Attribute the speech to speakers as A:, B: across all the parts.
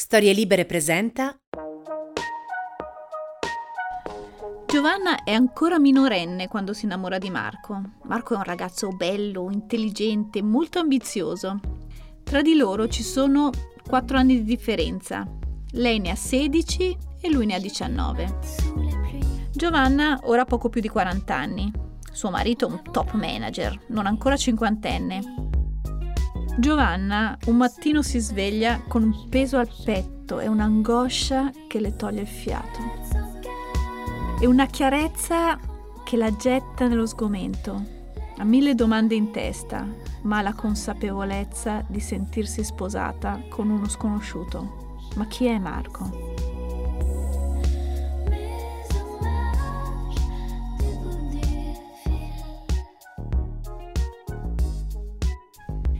A: Storie Libere presenta
B: Giovanna è ancora minorenne quando si innamora di Marco. Marco è un ragazzo bello, intelligente, molto ambizioso. Tra di loro ci sono 4 anni di differenza. Lei ne ha 16 e lui ne ha 19. Giovanna ora ha poco più di 40 anni. Suo marito è un top manager, non ancora cinquantenne. Giovanna un mattino si sveglia con un peso al petto e un'angoscia che le toglie il fiato. E una chiarezza che la getta nello sgomento. Ha mille domande in testa, ma la consapevolezza di sentirsi sposata con uno sconosciuto. Ma chi è Marco?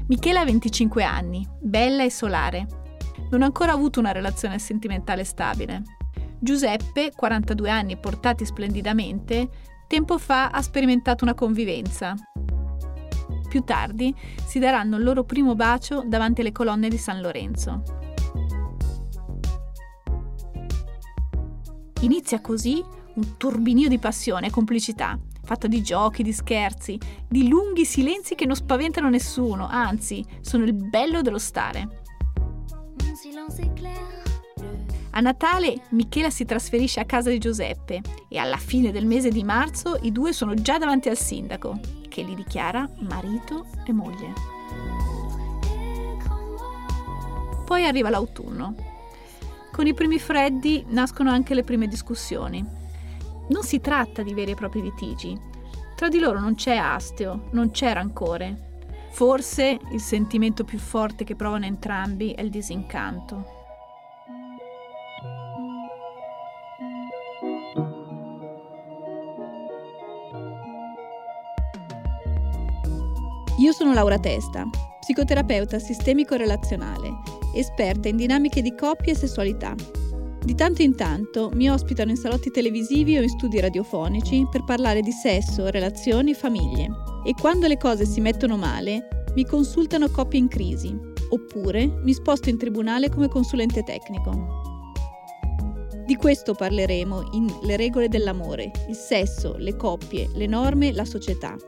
B: Michela ha 25 anni, bella e solare. Non ha ancora avuto una relazione sentimentale stabile. Giuseppe, 42 anni portati splendidamente, tempo fa ha sperimentato una convivenza. Più tardi si daranno il loro primo bacio davanti alle colonne di San Lorenzo. Inizia così un turbinio di passione e complicità fatta di giochi, di scherzi, di lunghi silenzi che non spaventano nessuno, anzi, sono il bello dello stare. A Natale Michela si trasferisce a casa di Giuseppe e alla fine del mese di marzo i due sono già davanti al sindaco, che li dichiara marito e moglie. Poi arriva l'autunno. Con i primi freddi nascono anche le prime discussioni. Non si tratta di veri e propri litigi. Tra di loro non c'è astio, non c'è rancore. Forse il sentimento più forte che provano entrambi è il disincanto.
C: Io sono Laura Testa, psicoterapeuta sistemico-relazionale, esperta in dinamiche di coppia e sessualità di tanto in tanto mi ospitano in salotti televisivi o in studi radiofonici per parlare di sesso, relazioni e famiglie. E quando le cose si mettono male, mi consultano coppie in crisi, oppure mi sposto in tribunale come consulente tecnico. Di questo parleremo in Le regole dell'amore, il sesso, le coppie, le norme, la società.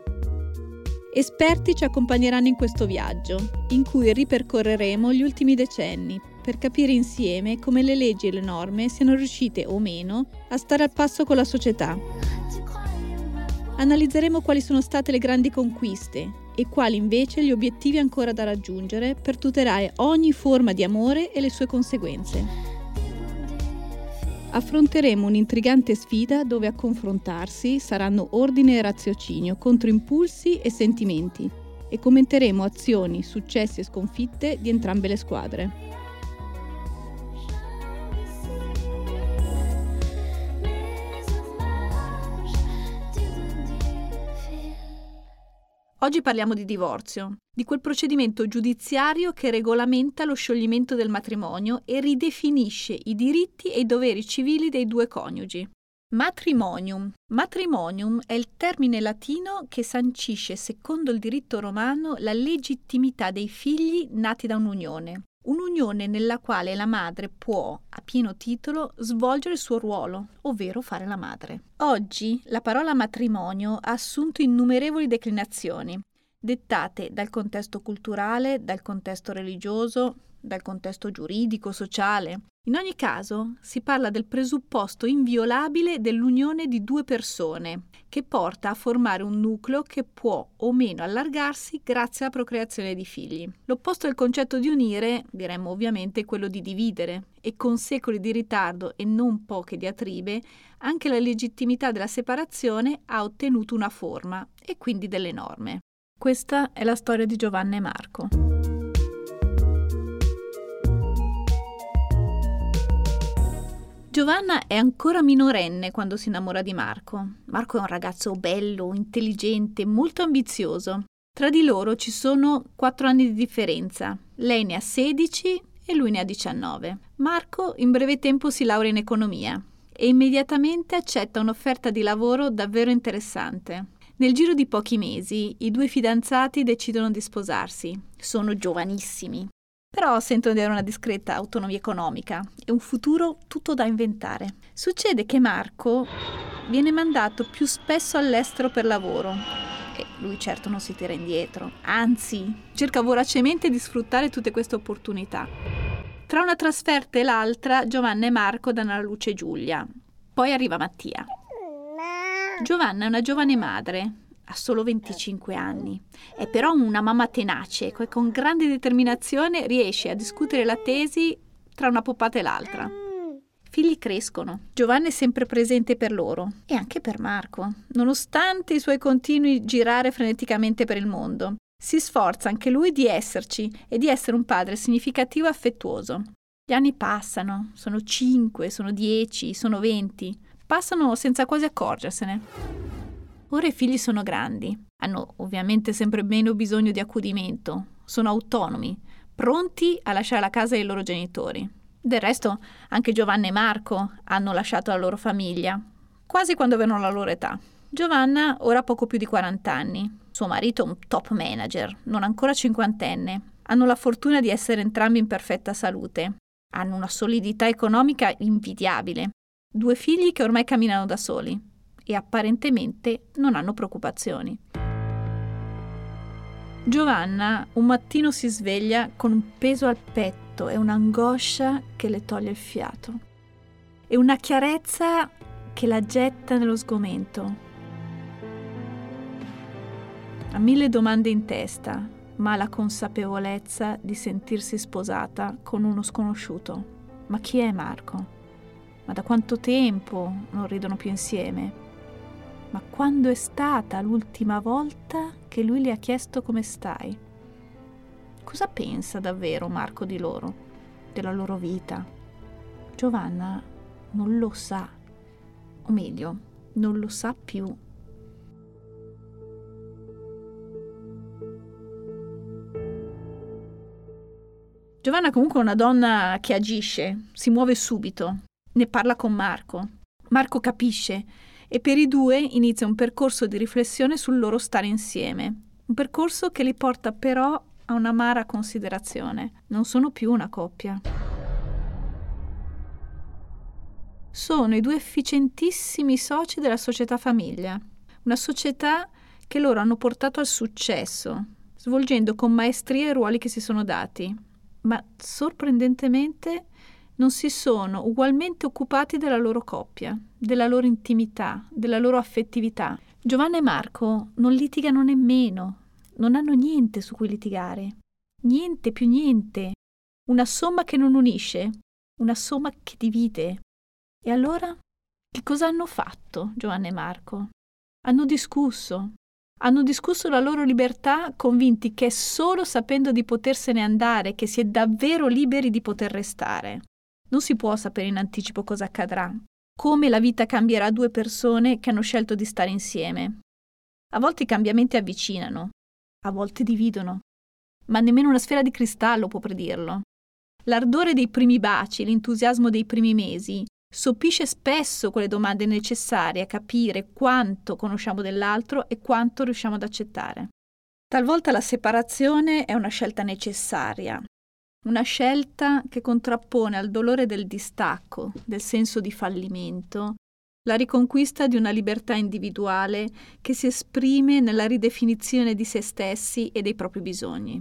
C: Esperti ci accompagneranno in questo viaggio, in cui ripercorreremo gli ultimi decenni per capire insieme come le leggi e le norme siano riuscite o meno a stare al passo con la società. Analizzeremo quali sono state le grandi conquiste e quali invece gli obiettivi ancora da raggiungere per tutelare ogni forma di amore e le sue conseguenze. Affronteremo un'intrigante sfida dove a confrontarsi saranno ordine e raziocinio contro impulsi e sentimenti e commenteremo azioni, successi e sconfitte di entrambe le squadre.
B: Oggi parliamo di divorzio, di quel procedimento giudiziario che regolamenta lo scioglimento del matrimonio e ridefinisce i diritti e i doveri civili dei due coniugi. Matrimonium. Matrimonium è il termine latino che sancisce, secondo il diritto romano, la legittimità dei figli nati da un'unione, un'unione nella quale la madre può, a pieno titolo, svolgere il suo ruolo, ovvero fare la madre. Oggi la parola matrimonio ha assunto innumerevoli declinazioni, dettate dal contesto culturale, dal contesto religioso, dal contesto giuridico, sociale. In ogni caso si parla del presupposto inviolabile dell'unione di due persone, che porta a formare un nucleo che può o meno allargarsi grazie alla procreazione di figli. L'opposto del concetto di unire, diremmo ovviamente, è quello di dividere, e con secoli di ritardo e non poche diatribe, anche la legittimità della separazione ha ottenuto una forma e quindi delle norme. Questa è la storia di Giovanna e Marco. Giovanna è ancora minorenne quando si innamora di Marco. Marco è un ragazzo bello, intelligente, molto ambizioso. Tra di loro ci sono quattro anni di differenza. Lei ne ha 16 e lui ne ha 19. Marco in breve tempo si laurea in economia e immediatamente accetta un'offerta di lavoro davvero interessante. Nel giro di pochi mesi i due fidanzati decidono di sposarsi. Sono giovanissimi, però sentono di avere una discreta autonomia economica e un futuro tutto da inventare. Succede che Marco viene mandato più spesso all'estero per lavoro e lui certo non si tira indietro, anzi cerca voracemente di sfruttare tutte queste opportunità. Tra una trasferta e l'altra Giovanna e Marco danno alla luce Giulia. Poi arriva Mattia. Giovanna è una giovane madre, ha solo 25 anni. È però una mamma tenace che con grande determinazione riesce a discutere la tesi tra una poppata e l'altra. Figli crescono, Giovanna è sempre presente per loro e anche per Marco, nonostante i suoi continui girare freneticamente per il mondo. Si sforza anche lui di esserci e di essere un padre significativo e affettuoso. Gli anni passano, sono 5, sono 10, sono 20, passano senza quasi accorgersene. Ora i figli sono grandi, hanno ovviamente sempre meno bisogno di accudimento, sono autonomi, pronti a lasciare la casa dei loro genitori. Del resto, anche Giovanna e Marco hanno lasciato la loro famiglia, quasi quando avevano la loro età. Giovanna ora ha poco più di 40 anni, suo marito è un top manager, non ancora cinquantenne. Hanno la fortuna di essere entrambi in perfetta salute. Hanno una solidità economica invidiabile. Due figli che ormai camminano da soli e apparentemente non hanno preoccupazioni. Giovanna un mattino si sveglia con un peso al petto e un'angoscia che le toglie il fiato e una chiarezza che la getta nello sgomento. Ha mille domande in testa, ma ha la consapevolezza di sentirsi sposata con uno sconosciuto. Ma chi è Marco? Ma da quanto tempo non ridono più insieme? Ma quando è stata l'ultima volta che lui le ha chiesto come stai? Cosa pensa davvero Marco di loro, della loro vita? Giovanna non lo sa, o meglio, non lo sa più. Giovanna comunque è una donna che agisce, si muove subito, ne parla con Marco. Marco capisce e per i due inizia un percorso di riflessione sul loro stare insieme, un percorso che li porta però a un'amara considerazione. Non sono più una coppia. Sono i due efficientissimi soci della società famiglia, una società che loro hanno portato al successo, svolgendo con maestria i ruoli che si sono dati, ma sorprendentemente non si sono ugualmente occupati della loro coppia, della loro intimità, della loro affettività. Giovanna e Marco non litigano nemmeno, non hanno niente su cui litigare. Niente più niente. Una somma che non unisce, una somma che divide. E allora che cosa hanno fatto Giovanna e Marco? Hanno discusso. Hanno discusso la loro libertà convinti che è solo sapendo di potersene andare che si è davvero liberi di poter restare. Non si può sapere in anticipo cosa accadrà, come la vita cambierà due persone che hanno scelto di stare insieme. A volte i cambiamenti avvicinano, a volte dividono, ma nemmeno una sfera di cristallo può predirlo. L'ardore dei primi baci, l'entusiasmo dei primi mesi, soppisce spesso quelle domande necessarie a capire quanto conosciamo dell'altro e quanto riusciamo ad accettare. Talvolta la separazione è una scelta necessaria, una scelta che contrappone al dolore del distacco, del senso di fallimento, la riconquista di una libertà individuale che si esprime nella ridefinizione di se stessi e dei propri bisogni.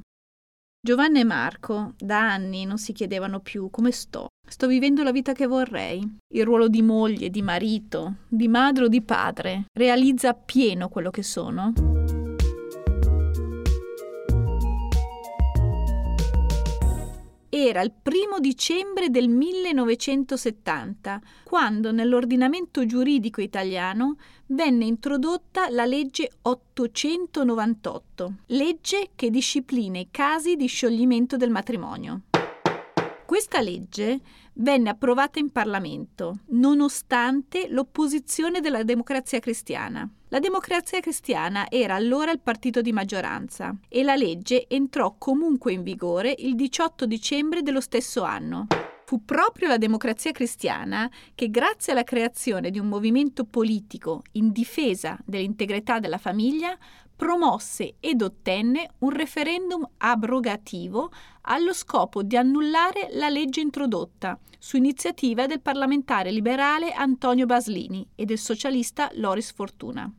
B: Giovanna e Marco da anni non si chiedevano più come sto. Sto vivendo la vita che vorrei. Il ruolo di moglie, di marito, di madre o di padre realizza appieno quello che sono? Era il primo dicembre del 1970, quando nell'ordinamento giuridico italiano venne introdotta la legge 898, legge che disciplina i casi di scioglimento del matrimonio. Questa legge venne approvata in Parlamento, nonostante l'opposizione della democrazia cristiana. La democrazia cristiana era allora il partito di maggioranza e la legge entrò comunque in vigore il 18 dicembre dello stesso anno. Fu proprio la democrazia cristiana che, grazie alla creazione di un movimento politico in difesa dell'integrità della famiglia, promosse ed ottenne un referendum abrogativo allo scopo di annullare la legge introdotta su iniziativa del parlamentare liberale Antonio Baslini e del socialista Loris Fortuna.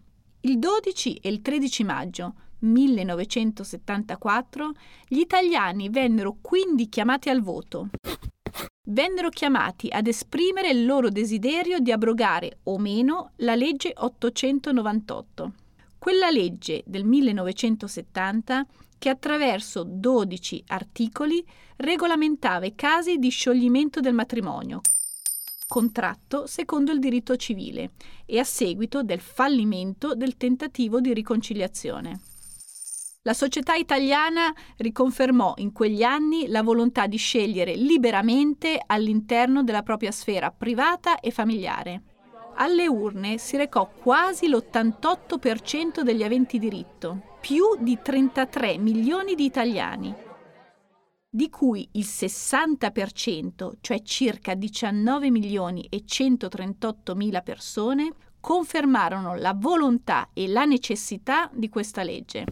B: Il 12 e il 13 maggio 1974 gli italiani vennero quindi chiamati al voto. Vennero chiamati ad esprimere il loro desiderio di abrogare o meno la legge 898 quella legge del 1970 che attraverso 12 articoli regolamentava i casi di scioglimento del matrimonio, contratto secondo il diritto civile e a seguito del fallimento del tentativo di riconciliazione. La società italiana riconfermò in quegli anni la volontà di scegliere liberamente all'interno della propria sfera privata e familiare alle urne si recò quasi l'88% degli aventi diritto, più di 33 milioni di italiani, di cui il 60%, cioè circa 19 milioni e 138 mila persone, confermarono la volontà e la necessità di questa legge.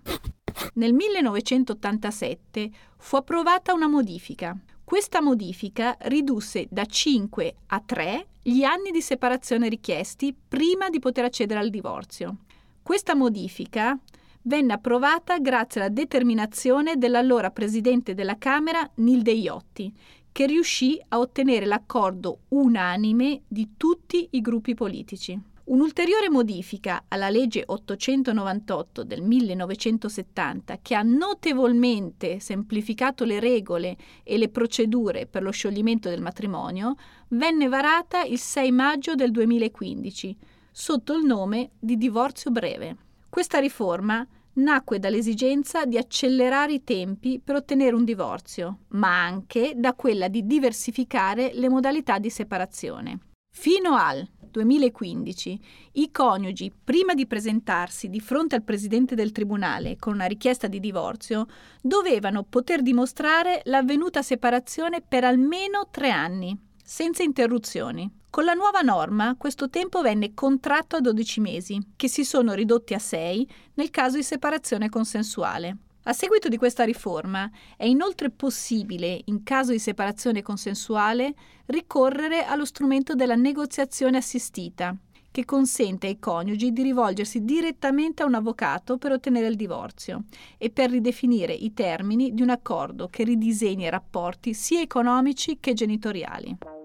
B: Nel 1987 fu approvata una modifica. Questa modifica ridusse da 5 a 3 gli anni di separazione richiesti prima di poter accedere al divorzio. Questa modifica venne approvata grazie alla determinazione dell'allora presidente della Camera Nilde Iotti, che riuscì a ottenere l'accordo unanime di tutti i gruppi politici. Un'ulteriore modifica alla legge 898 del 1970, che ha notevolmente semplificato le regole e le procedure per lo scioglimento del matrimonio, venne varata il 6 maggio del 2015 sotto il nome di divorzio breve. Questa riforma nacque dall'esigenza di accelerare i tempi per ottenere un divorzio, ma anche da quella di diversificare le modalità di separazione. Fino al 2015 i coniugi, prima di presentarsi di fronte al presidente del tribunale con una richiesta di divorzio, dovevano poter dimostrare l'avvenuta separazione per almeno tre anni, senza interruzioni. Con la nuova norma questo tempo venne contratto a 12 mesi, che si sono ridotti a 6 nel caso di separazione consensuale. A seguito di questa riforma è inoltre possibile, in caso di separazione consensuale, ricorrere allo strumento della negoziazione assistita, che consente ai coniugi di rivolgersi direttamente a un avvocato per ottenere il divorzio e per ridefinire i termini di un accordo che ridisegni i rapporti sia economici che genitoriali.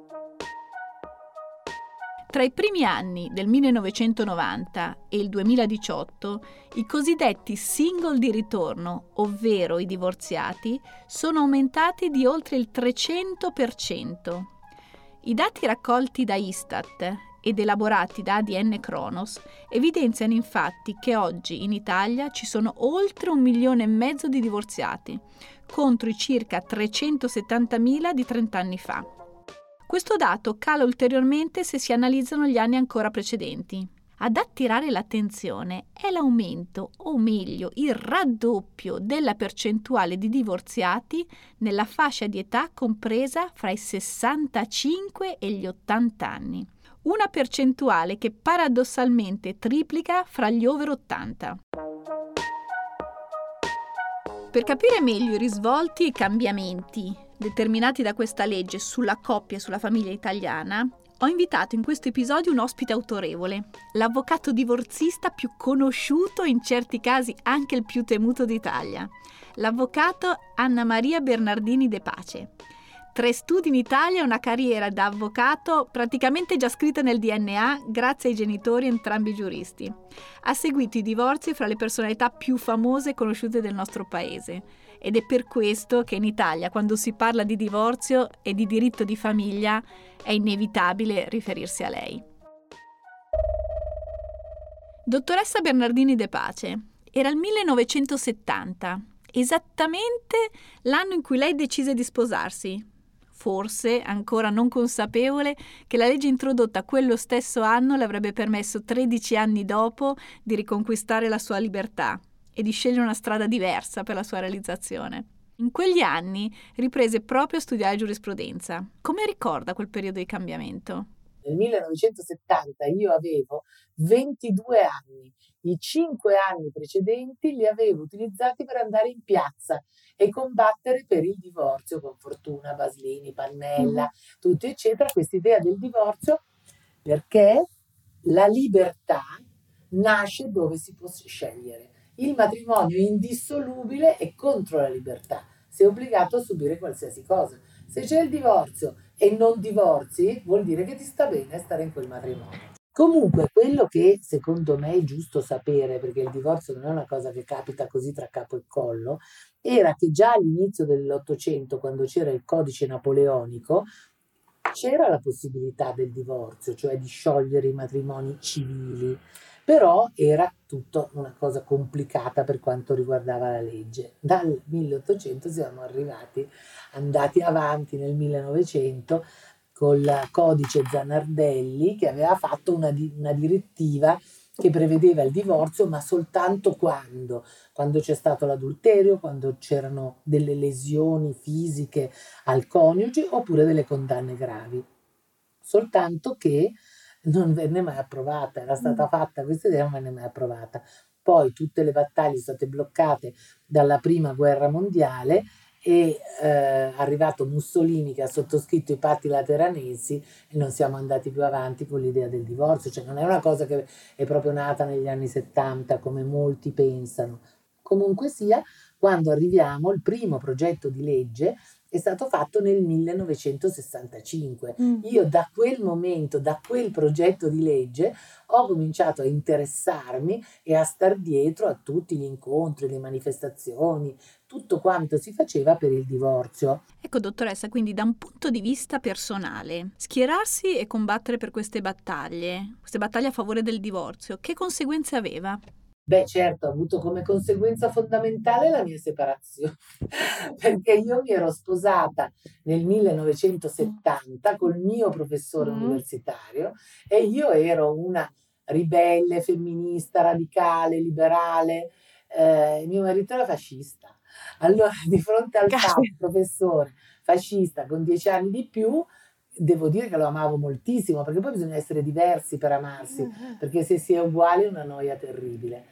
B: Tra i primi anni del 1990 e il 2018, i cosiddetti single di ritorno, ovvero i divorziati, sono aumentati di oltre il 300%. I dati raccolti da Istat ed elaborati da ADN Kronos evidenziano infatti che oggi in Italia ci sono oltre un milione e mezzo di divorziati, contro i circa 370.000 di 30 anni fa. Questo dato cala ulteriormente se si analizzano gli anni ancora precedenti. Ad attirare l'attenzione è l'aumento, o meglio il raddoppio, della percentuale di divorziati nella fascia di età compresa fra i 65 e gli 80 anni. Una percentuale che paradossalmente triplica fra gli over 80. Per capire meglio i risvolti e i cambiamenti determinati da questa legge sulla coppia e sulla famiglia italiana, ho invitato in questo episodio un ospite autorevole, l'avvocato divorzista più conosciuto e in certi casi anche il più temuto d'Italia, l'avvocato Anna Maria Bernardini De Pace. Tre studi in Italia e una carriera da avvocato praticamente già scritta nel DNA grazie ai genitori entrambi giuristi. Ha seguito i divorzi fra le personalità più famose e conosciute del nostro paese ed è per questo che in Italia quando si parla di divorzio e di diritto di famiglia è inevitabile riferirsi a lei. Dottoressa Bernardini De Pace, era il 1970, esattamente l'anno in cui lei decise di sposarsi. forse ancora non consapevole che la legge introdotta quello stesso anno le avrebbe permesso 13 anni dopo di riconquistare la sua libertà e di scegliere una strada diversa per la sua realizzazione. In quegli anni riprese proprio a studiare giurisprudenza. Come ricorda quel periodo di cambiamento?
D: Nel 1970 io avevo 22 anni, i 5 anni precedenti li avevo utilizzati per andare in piazza e combattere per il divorzio con Fortuna, Baslini, Pannella, mm. tutti eccetera, questa idea del divorzio perché la libertà nasce dove si può scegliere. Il matrimonio è indissolubile e contro la libertà. Sei obbligato a subire qualsiasi cosa. Se c'è il divorzio e non divorzi, vuol dire che ti sta bene stare in quel matrimonio. Comunque, quello che secondo me è giusto sapere, perché il divorzio non è una cosa che capita così tra capo e collo, era che già all'inizio dell'Ottocento, quando c'era il codice napoleonico, c'era la possibilità del divorzio, cioè di sciogliere i matrimoni civili, però era tutta una cosa complicata per quanto riguardava la legge. Dal 1800 siamo arrivati, andati avanti nel 1900 col codice Zanardelli che aveva fatto una, di, una direttiva che prevedeva il divorzio, ma soltanto quando, quando c'è stato l'adulterio, quando c'erano delle lesioni fisiche al coniuge oppure delle condanne gravi. Soltanto che non venne mai approvata, era stata mm. fatta questa idea, non venne mai approvata. Poi tutte le battaglie sono state bloccate dalla prima guerra mondiale e eh, arrivato Mussolini che ha sottoscritto i patti lateranensi e non siamo andati più avanti con l'idea del divorzio, cioè non è una cosa che è proprio nata negli anni 70 come molti pensano. Comunque sia, quando arriviamo, il primo progetto di legge è stato fatto nel 1965. Mm. Io da quel momento, da quel progetto di legge, ho cominciato a interessarmi e a star dietro a tutti gli incontri, le manifestazioni, tutto quanto si faceva per il divorzio.
B: Ecco, dottoressa, quindi da un punto di vista personale, schierarsi e combattere per queste battaglie, queste battaglie a favore del divorzio, che conseguenze aveva?
D: Beh, certo, ha avuto come conseguenza fondamentale la mia separazione, perché io mi ero sposata nel 1970 col mio professore mm. universitario e io ero una ribelle, femminista, radicale, liberale. Eh, mio marito era fascista. Allora, di fronte al fatto, professore fascista con dieci anni di più, devo dire che lo amavo moltissimo, perché poi bisogna essere diversi per amarsi, uh-huh. perché se si è uguali è una noia terribile.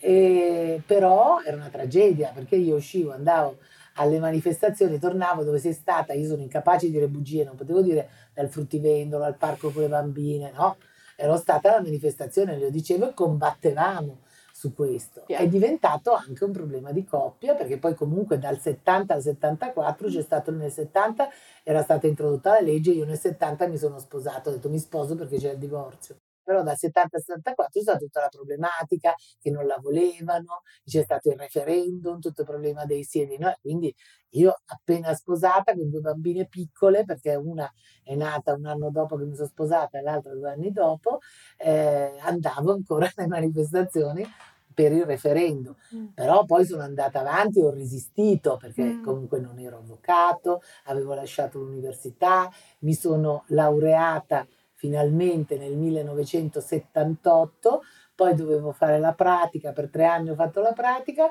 D: E, però era una tragedia, perché io uscivo, andavo alle manifestazioni, tornavo dove sei stata, io sono incapace di dire bugie, non potevo dire dal fruttivendolo, al parco con le bambine, no? Ero stata alla manifestazione, lo dicevo e combattevamo su questo. È diventato anche un problema di coppia perché poi comunque dal 70 al 74 c'è stato nel 70 era stata introdotta la legge, io nel 70 mi sono sposato, ho detto mi sposo perché c'è il divorzio. Però dal 70 al 74 c'è stata tutta la problematica che non la volevano, c'è stato il referendum, tutto il problema dei siedi, no? quindi io appena sposata con due bambine piccole, perché una è nata un anno dopo che mi sono sposata e l'altra due anni dopo, eh, andavo ancora alle manifestazioni per il referendum, mm. però poi sono andata avanti e ho resistito perché mm. comunque non ero avvocato, avevo lasciato l'università, mi sono laureata finalmente nel 1978, poi dovevo fare la pratica, per tre anni ho fatto la pratica,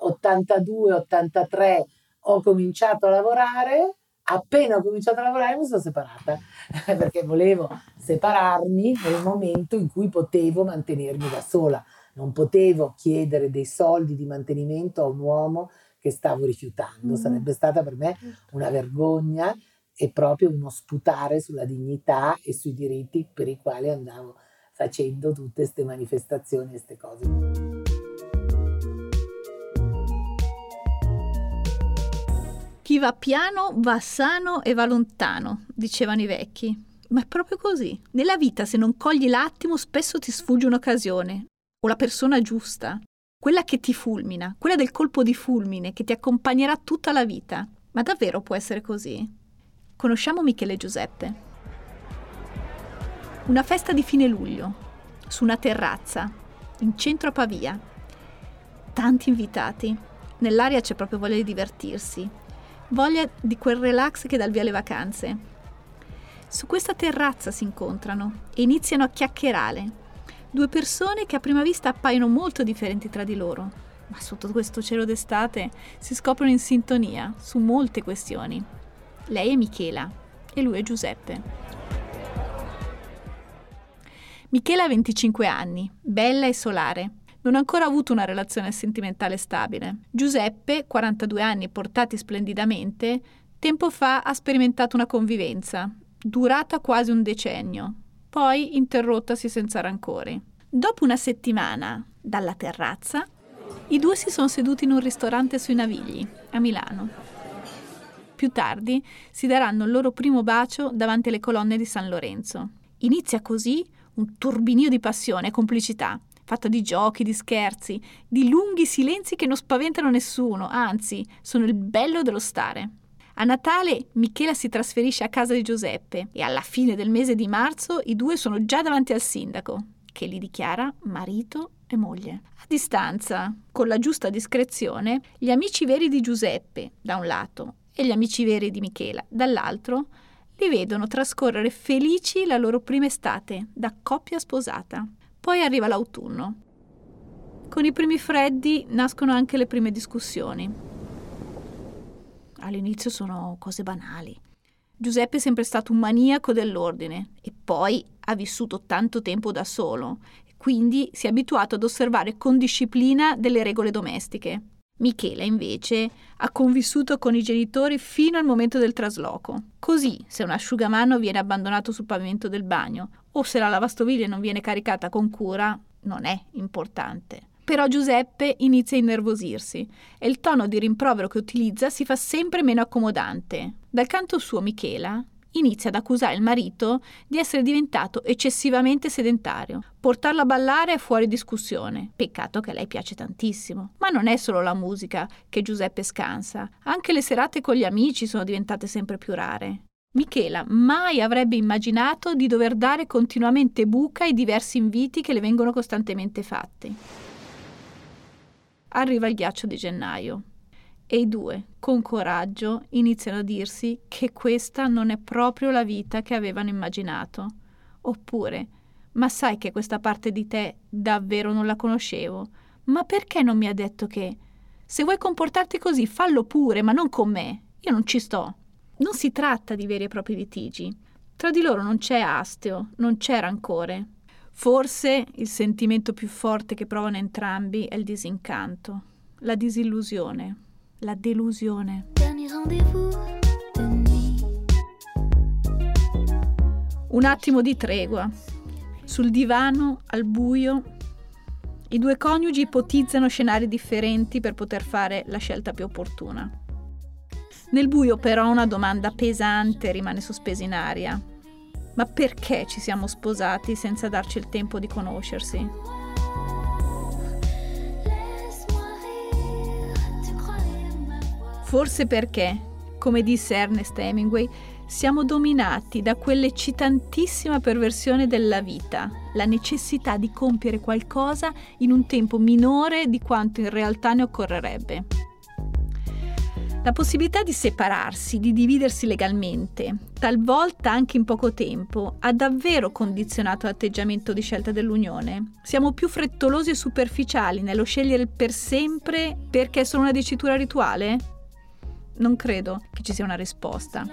D: 82-83 ho cominciato a lavorare, appena ho cominciato a lavorare mi sono separata perché volevo separarmi nel momento in cui potevo mantenermi da sola non potevo chiedere dei soldi di mantenimento a un uomo che stavo rifiutando, mm. sarebbe stata per me certo. una vergogna e proprio uno sputare sulla dignità e sui diritti per i quali andavo facendo tutte queste manifestazioni e queste cose.
B: Chi va piano va sano e va lontano, dicevano i vecchi. Ma è proprio così. Nella vita, se non cogli l'attimo, spesso ti sfugge un'occasione o la persona giusta, quella che ti fulmina, quella del colpo di fulmine che ti accompagnerà tutta la vita. Ma davvero può essere così? Conosciamo Michele Giuseppe. Una festa di fine luglio, su una terrazza, in centro a Pavia. Tanti invitati. Nell'aria c'è proprio voglia di divertirsi. voglia di quel relax che dà il via alle vacanze. Su questa terrazza si incontrano e iniziano a chiacchierare. Due persone che a prima vista appaiono molto differenti tra di loro, ma sotto questo cielo d'estate si scoprono in sintonia su molte questioni. Lei è Michela e lui è Giuseppe. Michela ha 25 anni, bella e solare. Non ha ancora avuto una relazione sentimentale stabile. Giuseppe, 42 anni portati splendidamente, tempo fa ha sperimentato una convivenza, durata quasi un decennio, poi interrottasi senza rancori. Dopo una settimana, dalla terrazza, i due si sono seduti in un ristorante sui Navigli, a Milano. Più tardi si daranno il loro primo bacio davanti alle colonne di San Lorenzo. Inizia così un turbinio di passione e complicità, fatta di giochi, di scherzi, di lunghi silenzi che non spaventano nessuno, anzi, sono il bello dello stare. A Natale Michela si trasferisce a casa di Giuseppe e alla fine del mese di marzo i due sono già davanti al sindaco, che li dichiara marito e moglie. A distanza, con la giusta discrezione, gli amici veri di Giuseppe, da un lato, e gli amici veri di Michela, dall'altro, li vedono trascorrere felici la loro prima estate, da coppia sposata. Poi arriva l'autunno. Con i primi freddi nascono anche le prime discussioni. All'inizio sono cose banali. Giuseppe è sempre stato un maniaco dell'ordine e poi ha vissuto tanto tempo da solo, quindi si è abituato ad osservare con disciplina delle regole domestiche. Michela invece ha convissuto con i genitori fino al momento del trasloco. Così, se un asciugamano viene abbandonato sul pavimento del bagno o se la lavastoviglie non viene caricata con cura, non è importante. Però Giuseppe inizia a innervosirsi e il tono di rimprovero che utilizza si fa sempre meno accomodante. Dal canto suo Michela inizia ad accusare il marito di essere diventato eccessivamente sedentario. Portarlo a ballare è fuori discussione. Peccato che a lei piace tantissimo. Ma non è solo la musica che Giuseppe scansa, anche le serate con gli amici sono diventate sempre più rare. Michela mai avrebbe immaginato di dover dare continuamente buca ai diversi inviti che le vengono costantemente fatti. Arriva il ghiaccio di gennaio e i due, con coraggio, iniziano a dirsi che questa non è proprio la vita che avevano immaginato. Oppure, ma sai che questa parte di te davvero non la conoscevo? Ma perché non mi ha detto che... Se vuoi comportarti così, fallo pure, ma non con me. Io non ci sto. Non si tratta di veri e propri litigi. Tra di loro non c'è astio, non c'è rancore. Forse il sentimento più forte che provano entrambi è il disincanto, la disillusione, la delusione. Un attimo di tregua. Sul divano, al buio, i due coniugi ipotizzano scenari differenti per poter fare la scelta più opportuna. Nel buio però una domanda pesante rimane sospesa in aria. Ma perché ci siamo sposati senza darci il tempo di conoscersi? Forse perché, come disse Ernest Hemingway, siamo dominati da quell'eccitantissima perversione della vita, la necessità di compiere qualcosa in un tempo minore di quanto in realtà ne occorrerebbe. La possibilità di separarsi, di dividersi legalmente, talvolta anche in poco tempo, ha davvero condizionato l'atteggiamento di scelta dell'unione. Siamo più frettolosi e superficiali nello scegliere per sempre perché è solo una dicitura rituale? non credo che ci sia una risposta.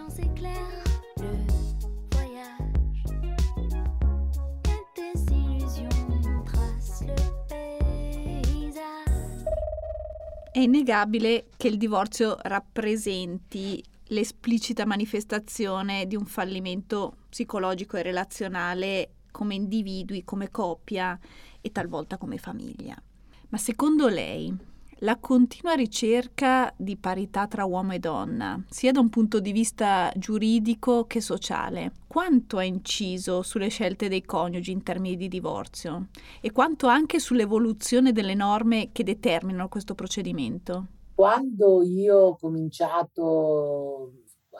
B: È innegabile che il divorzio rappresenti l'esplicita manifestazione di un fallimento psicologico e relazionale come individui, come coppia e talvolta come famiglia. Ma secondo lei la continua ricerca di parità tra uomo e donna, sia da un punto di vista giuridico che sociale, quanto ha inciso sulle scelte dei coniugi in termini di divorzio e quanto anche sull'evoluzione delle norme che determinano questo procedimento?
D: Quando io ho cominciato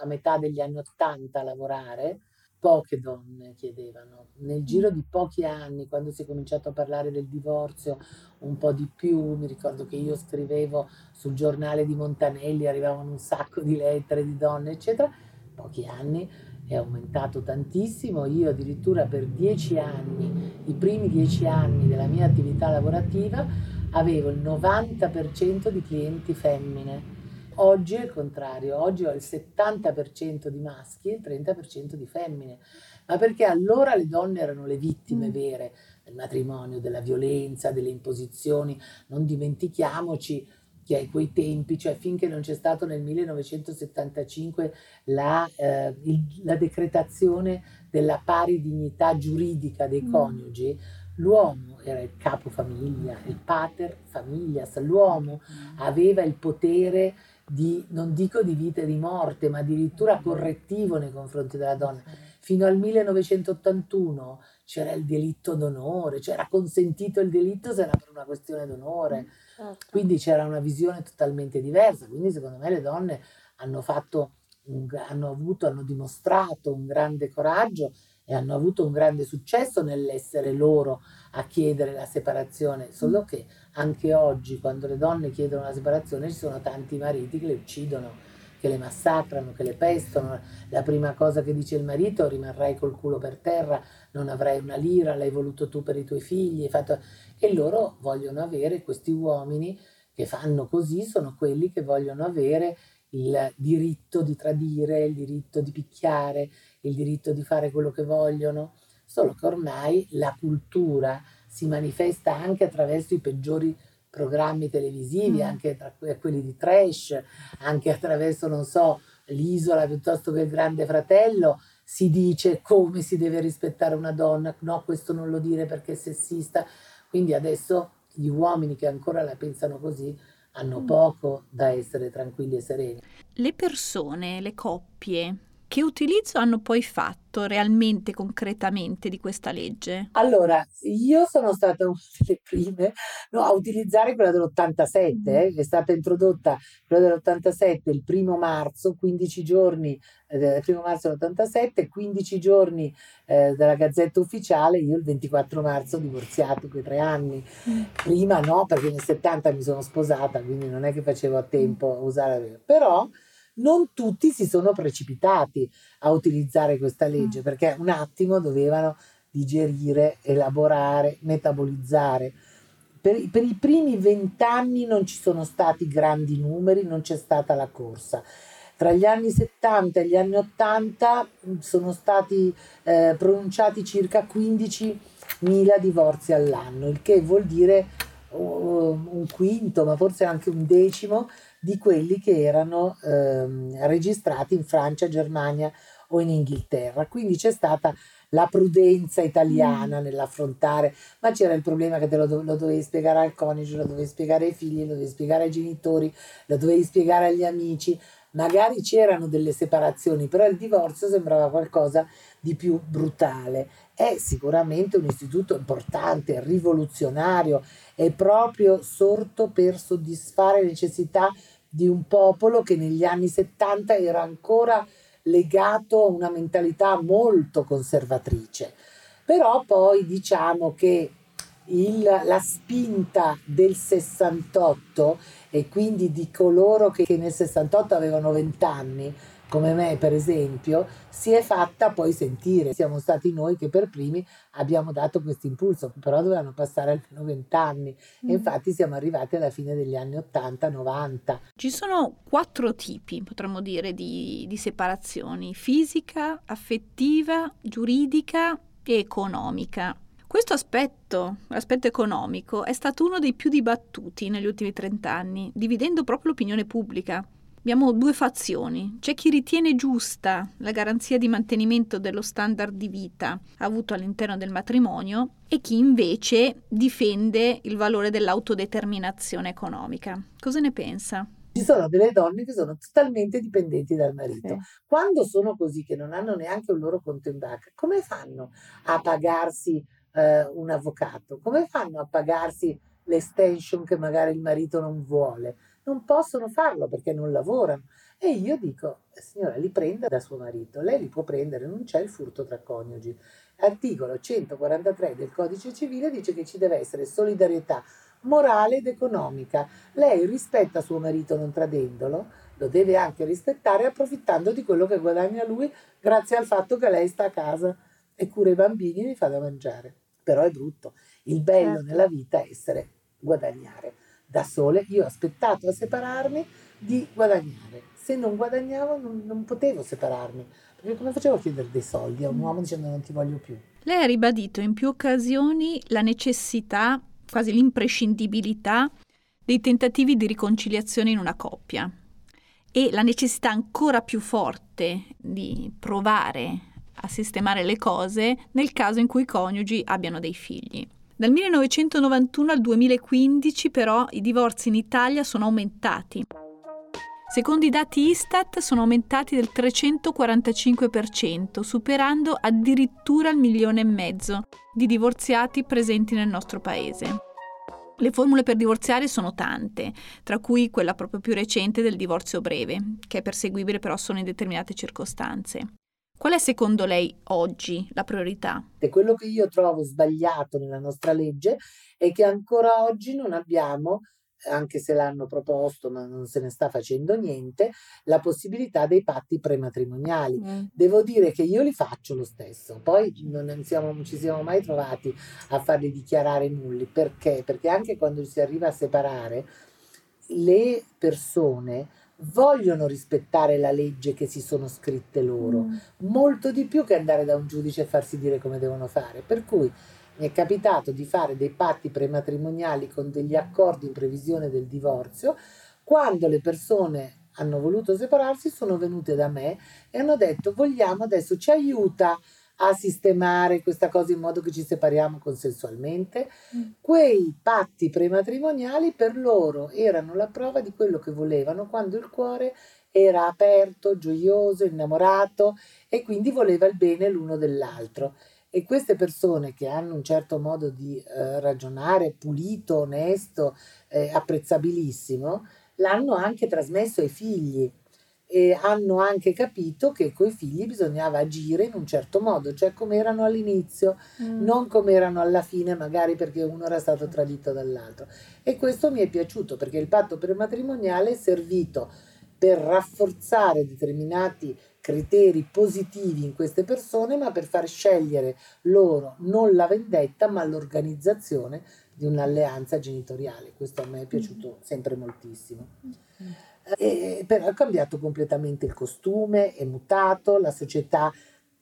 D: a metà degli anni Ottanta a lavorare, poche donne chiedevano. Nel giro di pochi anni, quando si è cominciato a parlare del divorzio un po' di più, mi ricordo che io scrivevo sul giornale di Montanelli, arrivavano un sacco di lettere di donne, eccetera, pochi anni è aumentato tantissimo. Io addirittura per dieci anni, i primi dieci anni della mia attività lavorativa, avevo il 90% di clienti femmine. Oggi è il contrario, oggi ho il 70% di maschi e il 30% di femmine. Ma perché allora le donne erano le vittime mm. vere del matrimonio, della violenza, delle imposizioni. Non dimentichiamoci che ai quei tempi, cioè finché non c'è stato nel 1975 la, eh, il, la decretazione della pari dignità giuridica dei mm. coniugi, l'uomo era il capofamiglia, il pater familias, l'uomo mm. aveva il potere di, non dico di vita e di morte, ma addirittura correttivo nei confronti della donna. Fino al 1981 c'era il delitto d'onore, cioè era consentito il delitto se era per una questione d'onore. Certo. Quindi c'era una visione totalmente diversa. Quindi secondo me le donne hanno fatto, hanno avuto, hanno dimostrato un grande coraggio e hanno avuto un grande successo nell'essere loro a chiedere la separazione, solo che anche oggi quando le donne chiedono la separazione ci sono tanti mariti che le uccidono che le massacrano, che le pestano. La prima cosa che dice il marito, rimarrai col culo per terra, non avrai una lira, l'hai voluto tu per i tuoi figli. Fatto... E loro vogliono avere questi uomini che fanno così, sono quelli che vogliono avere il diritto di tradire, il diritto di picchiare, il diritto di fare quello che vogliono. Solo che ormai la cultura si manifesta anche attraverso i peggiori programmi televisivi, mm. anche tra quelli di trash, anche attraverso, non so, l'isola piuttosto che il grande fratello, si dice come si deve rispettare una donna, no, questo non lo dire perché è sessista. Quindi adesso gli uomini che ancora la pensano così hanno mm. poco da essere tranquilli e sereni.
B: Le persone, le coppie che utilizzo hanno poi fatto realmente, concretamente di questa legge?
D: Allora, io sono stata una delle prime no, a utilizzare quella dell'87, mm. eh, che è stata introdotta quella dell'87 il primo marzo, 15 giorni eh, primo marzo dell'87, 15 giorni eh, dalla Gazzetta Ufficiale, io il 24 marzo ho divorziato quei tre anni. Mm. Prima no, perché nel 70 mi sono sposata, quindi non è che facevo a tempo a usare, però non tutti si sono precipitati a utilizzare questa legge mm. perché un attimo dovevano digerire, elaborare, metabolizzare. Per, per i primi vent'anni non ci sono stati grandi numeri, non c'è stata la corsa. Tra gli anni 70 e gli anni 80 mm, sono stati eh, pronunciati circa 15.000 divorzi all'anno, il che vuol dire uh, un quinto, ma forse anche un decimo di quelli che erano ehm, registrati in Francia, Germania o in Inghilterra. Quindi c'è stata la prudenza italiana mm. nell'affrontare, ma c'era il problema che te lo, lo, dovevi spiegare al coniuge, lo dovevi spiegare ai figli, lo dovevi spiegare ai genitori, lo dovevi spiegare agli amici. Magari c'erano delle separazioni, però il divorzio sembrava qualcosa di più brutale. È sicuramente un istituto importante, rivoluzionario, è proprio sorto per soddisfare necessità di un popolo che negli anni 70 era ancora legato a una mentalità molto conservatrice. Però poi diciamo che il, la spinta del 68 e quindi di coloro che, che nel 68 avevano 20 anni come me per esempio, si è fatta poi sentire. Siamo stati noi che per primi abbiamo dato questo impulso, però dovevano passare almeno vent'anni mm. e infatti siamo arrivati alla fine degli anni 80-90.
B: Ci sono quattro tipi, potremmo dire, di, di separazioni, fisica, affettiva, giuridica e economica. Questo aspetto, l'aspetto economico, è stato uno dei più dibattuti negli ultimi trent'anni, dividendo proprio l'opinione pubblica. Abbiamo due fazioni. C'è chi ritiene giusta la garanzia di mantenimento dello standard di vita avuto all'interno del matrimonio e chi invece difende il valore dell'autodeterminazione economica. Cosa ne pensa?
D: Ci sono delle donne che sono totalmente dipendenti dal marito. Sì. Quando sono così, che non hanno neanche un loro conto in banca, come fanno a pagarsi eh, un avvocato? Come fanno a pagarsi l'estension che magari il marito non vuole? Non possono farlo perché non lavorano. E io dico, signora, li prenda da suo marito, lei li può prendere, non c'è il furto tra coniugi. Articolo 143 del codice civile dice che ci deve essere solidarietà morale ed economica. Lei rispetta suo marito non tradendolo, lo deve anche rispettare approfittando di quello che guadagna lui grazie al fatto che lei sta a casa e cura i bambini e li fa da mangiare. Però è brutto. Il bello certo. nella vita è essere guadagnare da sole. Io ho aspettato a separarmi di guadagnare. Se non guadagnavo non, non potevo separarmi, perché come facevo a chiedere dei soldi a un mm. uomo dicendo non ti voglio più?
B: Lei ha ribadito in più occasioni la necessità, quasi l'imprescindibilità, dei tentativi di riconciliazione in una coppia e la necessità ancora più forte di provare a sistemare le cose nel caso in cui i coniugi abbiano dei figli. Dal 1991 al 2015 però i divorzi in Italia sono aumentati. Secondo i dati Istat sono aumentati del 345%, superando addirittura il milione e mezzo di divorziati presenti nel nostro paese. Le formule per divorziare sono tante, tra cui quella proprio più recente del divorzio breve, che è perseguibile però solo in determinate circostanze. Qual è secondo lei oggi la priorità?
D: E quello che io trovo sbagliato nella nostra legge è che ancora oggi non abbiamo anche se l'hanno proposto ma non se ne sta facendo niente, la possibilità dei patti prematrimoniali. Mm. Devo dire che io li faccio lo stesso, poi non, siamo, non ci siamo mai trovati a farli dichiarare nulli. Perché? Perché anche quando si arriva a separare, le persone vogliono rispettare la legge che si sono scritte loro, mm. molto di più che andare da un giudice e farsi dire come devono fare. Per cui mi è capitato di fare dei patti prematrimoniali con degli accordi in previsione del divorzio, quando le persone hanno voluto separarsi sono venute da me e hanno detto vogliamo adesso ci aiuta a sistemare questa cosa in modo che ci separiamo consensualmente. Mm. Quei patti prematrimoniali per loro erano la prova di quello che volevano quando il cuore era aperto, gioioso, innamorato e quindi voleva il bene l'uno dell'altro. E queste persone che hanno un certo modo di eh, ragionare pulito, onesto, eh, apprezzabilissimo, l'hanno anche trasmesso ai figli e hanno anche capito che coi figli bisognava agire in un certo modo, cioè come erano all'inizio, mm. non come erano alla fine, magari perché uno era stato tradito dall'altro. E questo mi è piaciuto perché il patto prematrimoniale è servito per rafforzare determinati criteri positivi in queste persone, ma per far scegliere loro non la vendetta, ma l'organizzazione di un'alleanza genitoriale. Questo a me è piaciuto sempre moltissimo. E, però è cambiato completamente il costume, è mutato, la società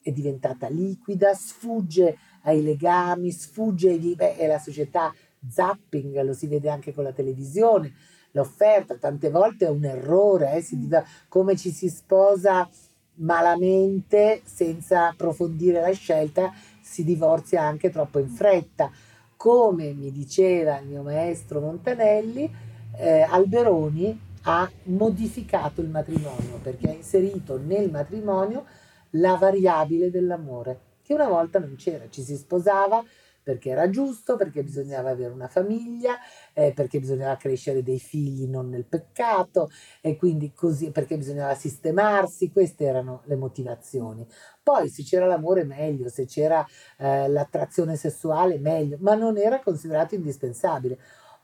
D: è diventata liquida, sfugge ai legami, sfugge ai... Beh, è la società zapping, lo si vede anche con la televisione, l'offerta tante volte è un errore, eh, si diva, come ci si sposa malamente senza approfondire la scelta si divorzia anche troppo in fretta. Come mi diceva il mio maestro Montanelli, eh, Alberoni ha modificato il matrimonio perché ha inserito nel matrimonio la variabile dell'amore, che una volta non c'era, ci si sposava perché era giusto, perché bisognava avere una famiglia, eh, perché bisognava crescere dei figli non nel peccato e quindi così perché bisognava sistemarsi, queste erano le motivazioni. Poi se c'era l'amore meglio, se c'era eh, l'attrazione sessuale meglio, ma non era considerato indispensabile.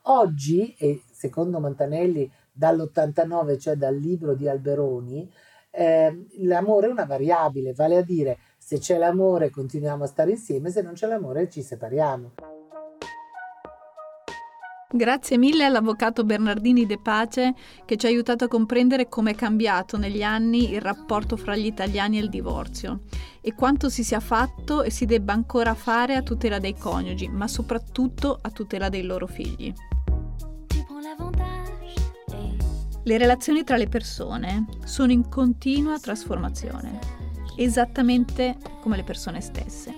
D: Oggi, e secondo Montanelli dall'89, cioè dal libro di Alberoni, eh, l'amore è una variabile, vale a dire se c'è l'amore continuiamo a stare insieme, se non c'è l'amore ci separiamo.
B: Grazie mille all'avvocato Bernardini De Pace che ci ha aiutato a comprendere come è cambiato negli anni il rapporto fra gli italiani e il divorzio e quanto si sia fatto e si debba ancora fare a tutela dei coniugi, ma soprattutto a tutela dei loro figli. Le relazioni tra le persone sono in continua trasformazione esattamente come le persone stesse.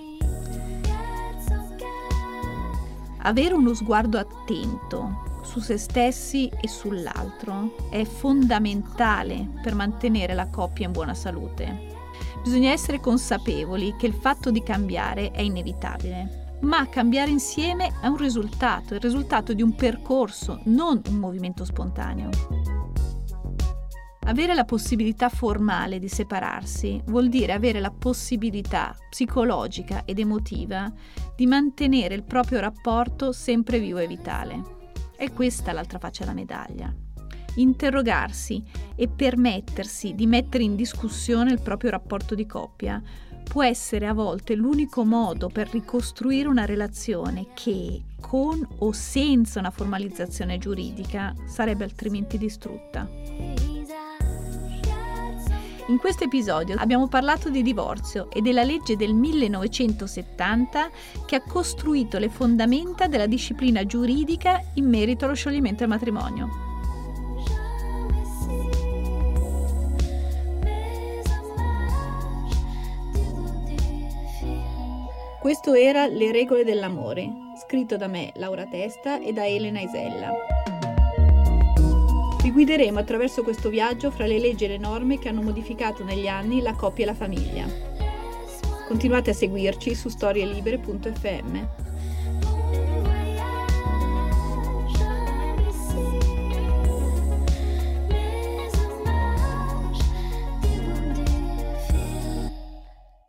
B: Avere uno sguardo attento su se stessi e sull'altro è fondamentale per mantenere la coppia in buona salute. Bisogna essere consapevoli che il fatto di cambiare è inevitabile, ma cambiare insieme è un risultato, il risultato di un percorso, non un movimento spontaneo. Avere la possibilità formale di separarsi vuol dire avere la possibilità psicologica ed emotiva di mantenere il proprio rapporto sempre vivo e vitale. È questa l'altra faccia della medaglia. Interrogarsi e permettersi di mettere in discussione il proprio rapporto di coppia può essere a volte l'unico modo per ricostruire una relazione che, con o senza una formalizzazione giuridica, sarebbe altrimenti distrutta. In questo episodio abbiamo parlato di divorzio e della legge del 1970 che ha costruito le fondamenta della disciplina giuridica in merito allo scioglimento del matrimonio.
C: Questo era Le regole dell'amore, scritto da me, Laura Testa, e da Elena Isella. Vi guideremo attraverso questo viaggio fra le leggi e le norme che hanno modificato negli anni la coppia e la famiglia. Continuate a seguirci su storielibere.fm.